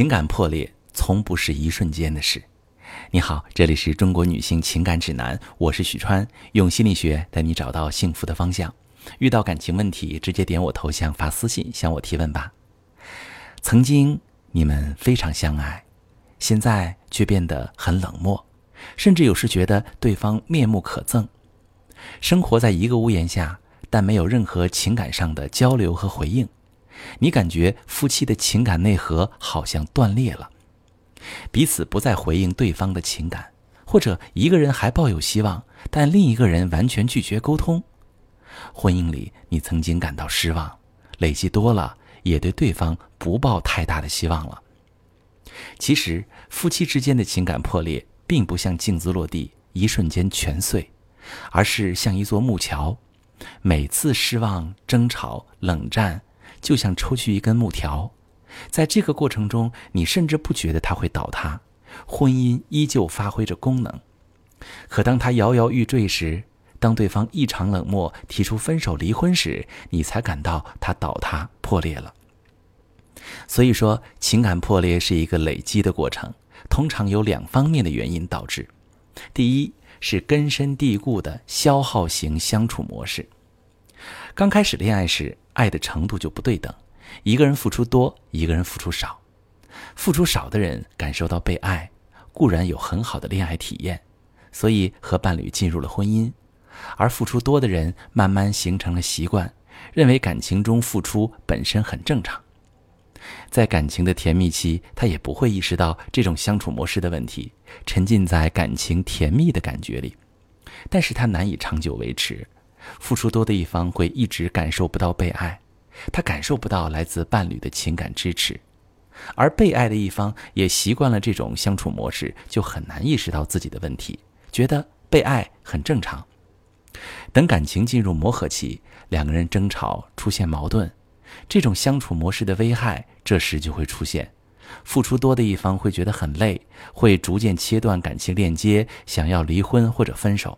情感破裂从不是一瞬间的事。你好，这里是中国女性情感指南，我是许川，用心理学带你找到幸福的方向。遇到感情问题，直接点我头像发私信向我提问吧。曾经你们非常相爱，现在却变得很冷漠，甚至有时觉得对方面目可憎。生活在一个屋檐下，但没有任何情感上的交流和回应。你感觉夫妻的情感内核好像断裂了，彼此不再回应对方的情感，或者一个人还抱有希望，但另一个人完全拒绝沟通。婚姻里，你曾经感到失望，累积多了，也对对方不抱太大的希望了。其实，夫妻之间的情感破裂，并不像镜子落地，一瞬间全碎，而是像一座木桥，每次失望、争吵、冷战。就像抽去一根木条，在这个过程中，你甚至不觉得它会倒塌，婚姻依旧发挥着功能。可当它摇摇欲坠时，当对方异常冷漠，提出分手、离婚时，你才感到它倒塌、破裂了。所以说，情感破裂是一个累积的过程，通常有两方面的原因导致：第一是根深蒂固的消耗型相处模式。刚开始恋爱时，爱的程度就不对等，一个人付出多，一个人付出少。付出少的人感受到被爱，固然有很好的恋爱体验，所以和伴侣进入了婚姻；而付出多的人慢慢形成了习惯，认为感情中付出本身很正常。在感情的甜蜜期，他也不会意识到这种相处模式的问题，沉浸在感情甜蜜的感觉里，但是他难以长久维持。付出多的一方会一直感受不到被爱，他感受不到来自伴侣的情感支持，而被爱的一方也习惯了这种相处模式，就很难意识到自己的问题，觉得被爱很正常。等感情进入磨合期，两个人争吵出现矛盾，这种相处模式的危害这时就会出现。付出多的一方会觉得很累，会逐渐切断感情链接，想要离婚或者分手。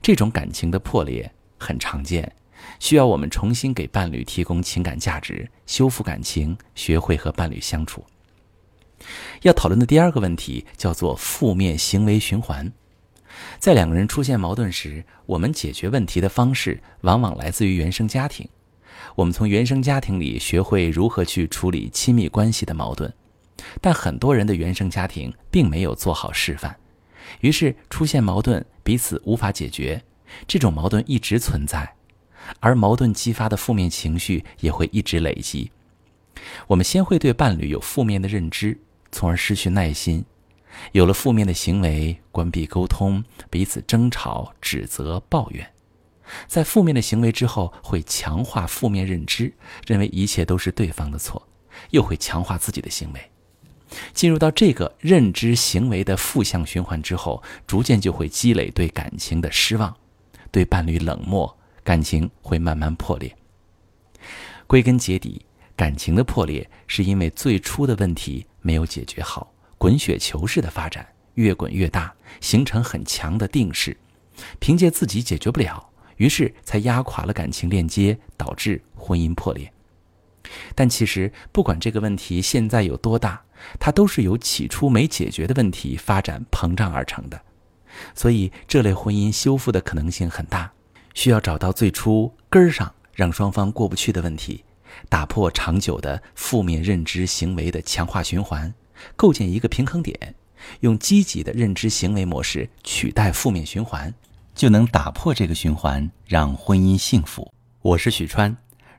这种感情的破裂很常见，需要我们重新给伴侣提供情感价值，修复感情，学会和伴侣相处。要讨论的第二个问题叫做负面行为循环。在两个人出现矛盾时，我们解决问题的方式往往来自于原生家庭。我们从原生家庭里学会如何去处理亲密关系的矛盾，但很多人的原生家庭并没有做好示范。于是出现矛盾，彼此无法解决，这种矛盾一直存在，而矛盾激发的负面情绪也会一直累积。我们先会对伴侣有负面的认知，从而失去耐心，有了负面的行为，关闭沟通，彼此争吵、指责、抱怨。在负面的行为之后，会强化负面认知，认为一切都是对方的错，又会强化自己的行为。进入到这个认知行为的负向循环之后，逐渐就会积累对感情的失望，对伴侣冷漠，感情会慢慢破裂。归根结底，感情的破裂是因为最初的问题没有解决好，滚雪球式的发展，越滚越大，形成很强的定势，凭借自己解决不了，于是才压垮了感情链接，导致婚姻破裂。但其实，不管这个问题现在有多大，它都是由起初没解决的问题发展膨胀而成的。所以，这类婚姻修复的可能性很大，需要找到最初根儿上让双方过不去的问题，打破长久的负面认知行为的强化循环，构建一个平衡点，用积极的认知行为模式取代负面循环，就能打破这个循环，让婚姻幸福。我是许川。